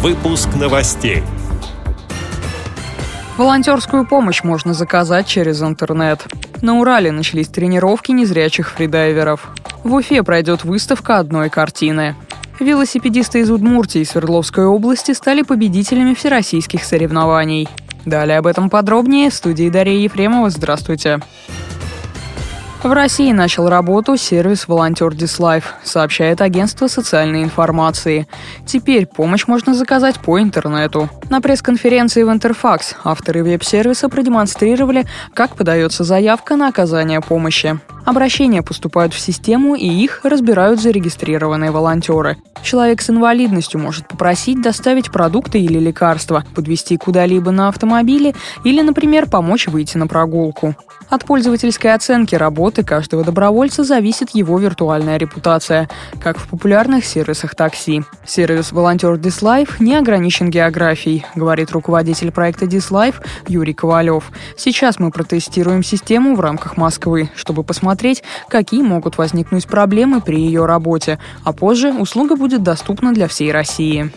Выпуск новостей. Волонтерскую помощь можно заказать через интернет. На Урале начались тренировки незрячих фридайверов. В Уфе пройдет выставка одной картины. Велосипедисты из Удмуртии и Свердловской области стали победителями всероссийских соревнований. Далее об этом подробнее в студии Дарья Ефремова. Здравствуйте. В России начал работу сервис «Волонтер Дислайф», сообщает агентство социальной информации. Теперь помощь можно заказать по интернету. На пресс-конференции в Интерфакс авторы веб-сервиса продемонстрировали, как подается заявка на оказание помощи. Обращения поступают в систему, и их разбирают зарегистрированные волонтеры. Человек с инвалидностью может попросить доставить продукты или лекарства, подвести куда-либо на автомобиле или, например, помочь выйти на прогулку. От пользовательской оценки работы каждого добровольца зависит его виртуальная репутация, как в популярных сервисах такси. Сервис «Волонтер Dislife» не ограничен географией, говорит руководитель проекта Dislife Юрий Ковалев. Сейчас мы протестируем систему в рамках Москвы, чтобы посмотреть, посмотреть, какие могут возникнуть проблемы при ее работе, а позже услуга будет доступна для всей России.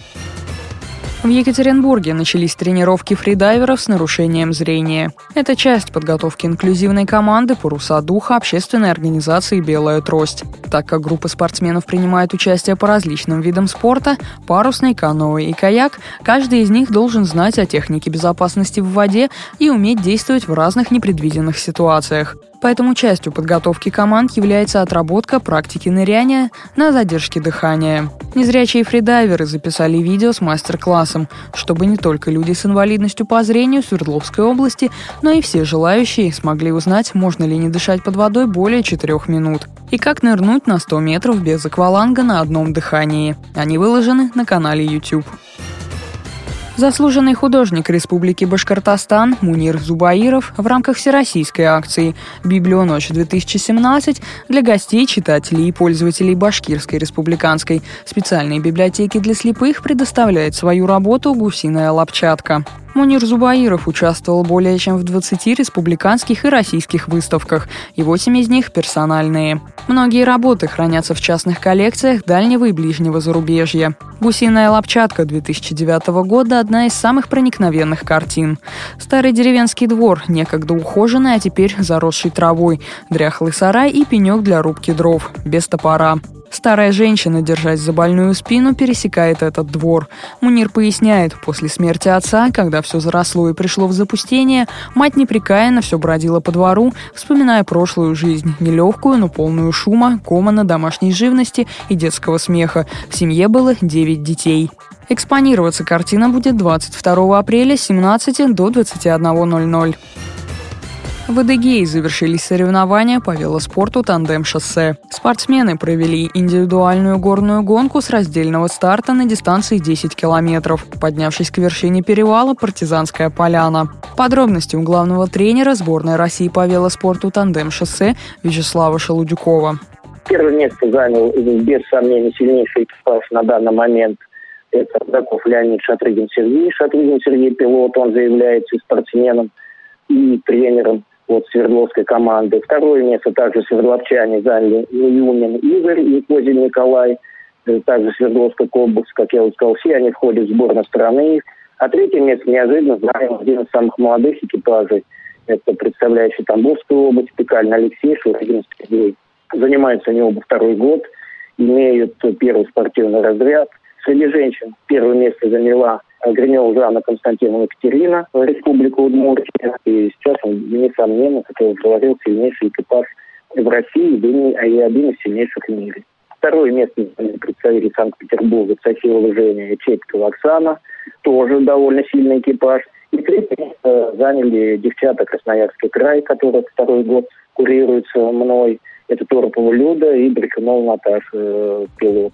В Екатеринбурге начались тренировки фридайверов с нарушением зрения. Это часть подготовки инклюзивной команды «Паруса духа» общественной организации «Белая трость». Так как группа спортсменов принимает участие по различным видам спорта – парусный, каноэ и каяк, каждый из них должен знать о технике безопасности в воде и уметь действовать в разных непредвиденных ситуациях. Поэтому частью подготовки команд является отработка практики ныряния на задержке дыхания. Незрячие фридайверы записали видео с мастер-классом, чтобы не только люди с инвалидностью по зрению Свердловской области, но и все желающие смогли узнать, можно ли не дышать под водой более 4 минут и как нырнуть на 100 метров без акваланга на одном дыхании. Они выложены на канале YouTube. Заслуженный художник Республики Башкортостан Мунир Зубаиров в рамках всероссийской акции «Библионочь-2017» для гостей, читателей и пользователей Башкирской республиканской специальной библиотеки для слепых предоставляет свою работу «Гусиная лапчатка». Мунир Зубаиров участвовал более чем в 20 республиканских и российских выставках, и 8 из них персональные. Многие работы хранятся в частных коллекциях дальнего и ближнего зарубежья. «Гусиная лапчатка» 2009 года – одна из самых проникновенных картин. Старый деревенский двор, некогда ухоженный, а теперь заросший травой, дряхлый сарай и пенек для рубки дров, без топора. Старая женщина, держась за больную спину, пересекает этот двор. Мунир поясняет, после смерти отца, когда все заросло и пришло в запустение, мать непрекаянно все бродила по двору, вспоминая прошлую жизнь, нелегкую, но полную шума, комана, домашней живности и детского смеха. В семье было 9 детей. Экспонироваться картина будет 22 апреля с 17 до 21.00. В Адыгее завершились соревнования по велоспорту «Тандем-шоссе». Спортсмены провели индивидуальную горную гонку с раздельного старта на дистанции 10 километров, поднявшись к вершине перевала «Партизанская поляна». Подробности у главного тренера сборной России по велоспорту «Тандем-шоссе» Вячеслава Шелудюкова. Первое место занял, без сомнения, сильнейший экипаж на данный момент. Это Даков Леонид Шатрыгин Сергей. Шатрыгин Сергей пилот, он заявляется спортсменом и тренером от Свердловской команды. Второе место также свердловчане заняли Юнин Игорь и Козин Николай. Э, также Свердловская область, как я уже сказал, все они входят в сборную страны. А третье место неожиданно занял один из самых молодых экипажей. Это представляющий Тамбовскую область, Пекальный Алексей, Шургин Сергей. Занимаются они оба второй год, имеют первый спортивный разряд. Среди женщин первое место заняла Гринева Жанна Константиновна Екатерина, Республика Удмуртия. И сейчас он, несомненно, как я уже говорил, сильнейший экипаж в России и один из сильнейших в мире. Второе место представители Санкт-Петербурга София Лужения и Четкова Оксана. Тоже довольно сильный экипаж. И третье место заняли девчата Красноярский край, который второй год курируется мной. Это Торопова Люда и Брикунова Наташа, э, пилот.